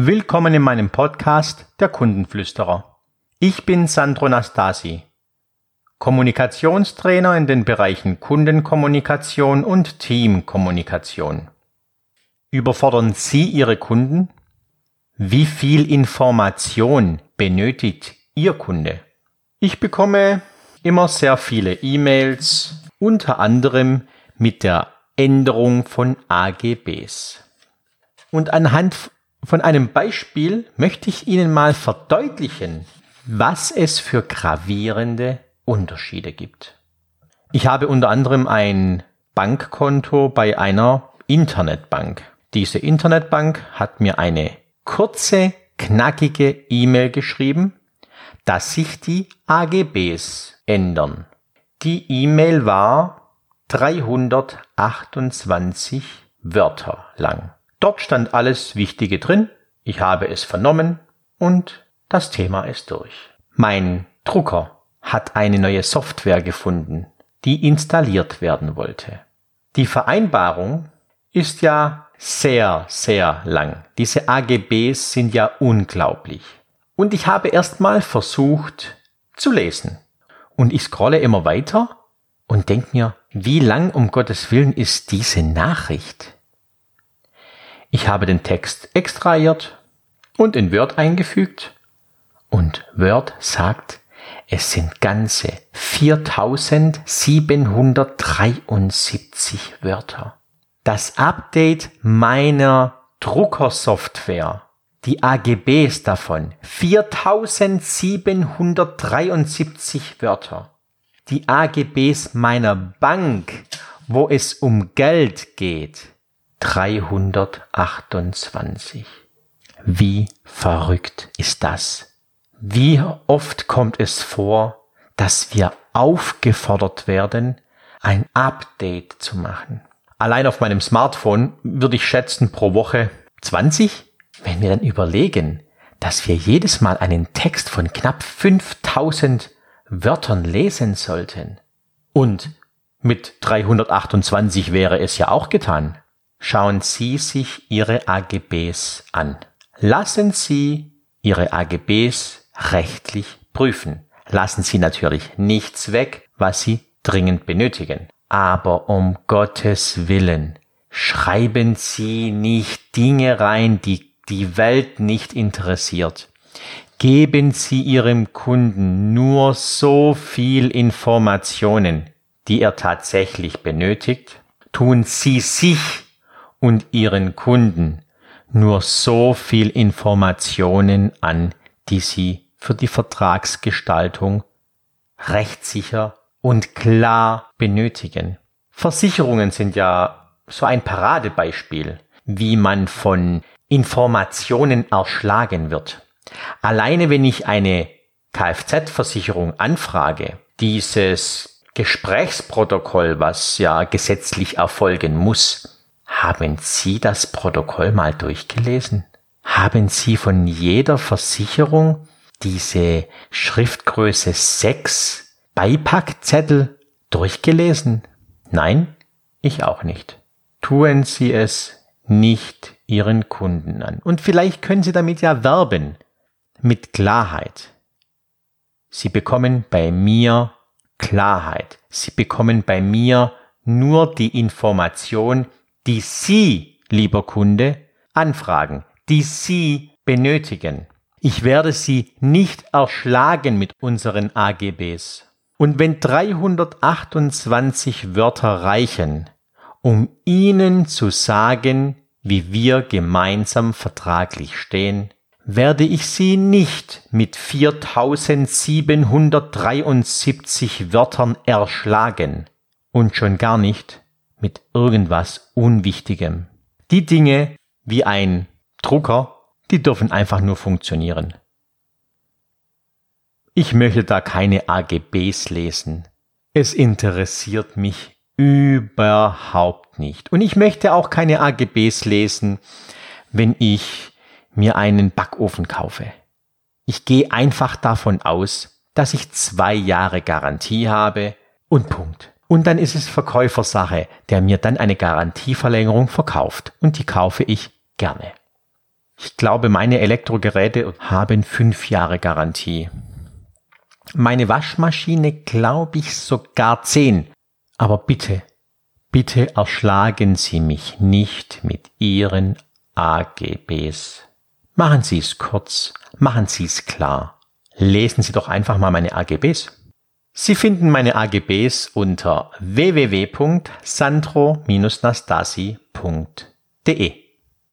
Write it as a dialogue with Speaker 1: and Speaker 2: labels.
Speaker 1: Willkommen in meinem Podcast Der Kundenflüsterer. Ich bin Sandro Nastasi, Kommunikationstrainer in den Bereichen Kundenkommunikation und Teamkommunikation. Überfordern Sie Ihre Kunden? Wie viel Information benötigt Ihr Kunde? Ich bekomme immer sehr viele E-Mails, unter anderem mit der Änderung von AGBs. Und anhand von einem Beispiel möchte ich Ihnen mal verdeutlichen, was es für gravierende Unterschiede gibt. Ich habe unter anderem ein Bankkonto bei einer Internetbank. Diese Internetbank hat mir eine kurze, knackige E-Mail geschrieben, dass sich die AGBs ändern. Die E-Mail war 328 Wörter lang. Dort stand alles Wichtige drin, ich habe es vernommen und das Thema ist durch. Mein Drucker hat eine neue Software gefunden, die installiert werden wollte. Die Vereinbarung ist ja sehr, sehr lang. Diese AGBs sind ja unglaublich. Und ich habe erstmal versucht zu lesen. Und ich scrolle immer weiter und denke mir, wie lang um Gottes Willen ist diese Nachricht? Ich habe den Text extrahiert und in Word eingefügt und Word sagt, es sind ganze 4773 Wörter. Das Update meiner Druckersoftware, die AGBs davon, 4773 Wörter. Die AGBs meiner Bank, wo es um Geld geht, 328. Wie verrückt ist das? Wie oft kommt es vor, dass wir aufgefordert werden, ein Update zu machen? Allein auf meinem Smartphone würde ich schätzen pro Woche 20. Wenn wir dann überlegen, dass wir jedes Mal einen Text von knapp 5000 Wörtern lesen sollten und mit 328 wäre es ja auch getan. Schauen Sie sich Ihre AGBs an. Lassen Sie Ihre AGBs rechtlich prüfen. Lassen Sie natürlich nichts weg, was Sie dringend benötigen. Aber um Gottes Willen, schreiben Sie nicht Dinge rein, die die Welt nicht interessiert. Geben Sie Ihrem Kunden nur so viel Informationen, die er tatsächlich benötigt. Tun Sie sich und Ihren Kunden nur so viel Informationen an, die Sie für die Vertragsgestaltung rechtssicher und klar benötigen. Versicherungen sind ja so ein Paradebeispiel, wie man von Informationen erschlagen wird. Alleine wenn ich eine Kfz-Versicherung anfrage, dieses Gesprächsprotokoll, was ja gesetzlich erfolgen muss, haben Sie das Protokoll mal durchgelesen? Haben Sie von jeder Versicherung diese Schriftgröße 6 Beipackzettel durchgelesen? Nein, ich auch nicht. Tun Sie es nicht Ihren Kunden an. Und vielleicht können Sie damit ja werben. Mit Klarheit. Sie bekommen bei mir Klarheit. Sie bekommen bei mir nur die Information, die Sie, lieber Kunde, anfragen, die Sie benötigen. Ich werde Sie nicht erschlagen mit unseren AGBs. Und wenn 328 Wörter reichen, um Ihnen zu sagen, wie wir gemeinsam vertraglich stehen, werde ich Sie nicht mit 4773 Wörtern erschlagen und schon gar nicht mit irgendwas Unwichtigem. Die Dinge wie ein Drucker, die dürfen einfach nur funktionieren. Ich möchte da keine AGBs lesen. Es interessiert mich überhaupt nicht. Und ich möchte auch keine AGBs lesen, wenn ich mir einen Backofen kaufe. Ich gehe einfach davon aus, dass ich zwei Jahre Garantie habe und Punkt. Und dann ist es Verkäufersache, der mir dann eine Garantieverlängerung verkauft. Und die kaufe ich gerne. Ich glaube, meine Elektrogeräte haben fünf Jahre Garantie. Meine Waschmaschine glaube ich sogar zehn. Aber bitte, bitte erschlagen Sie mich nicht mit Ihren AGBs. Machen Sie es kurz, machen Sie es klar. Lesen Sie doch einfach mal meine AGBs. Sie finden meine AGBs unter www.sandro-nastasi.de.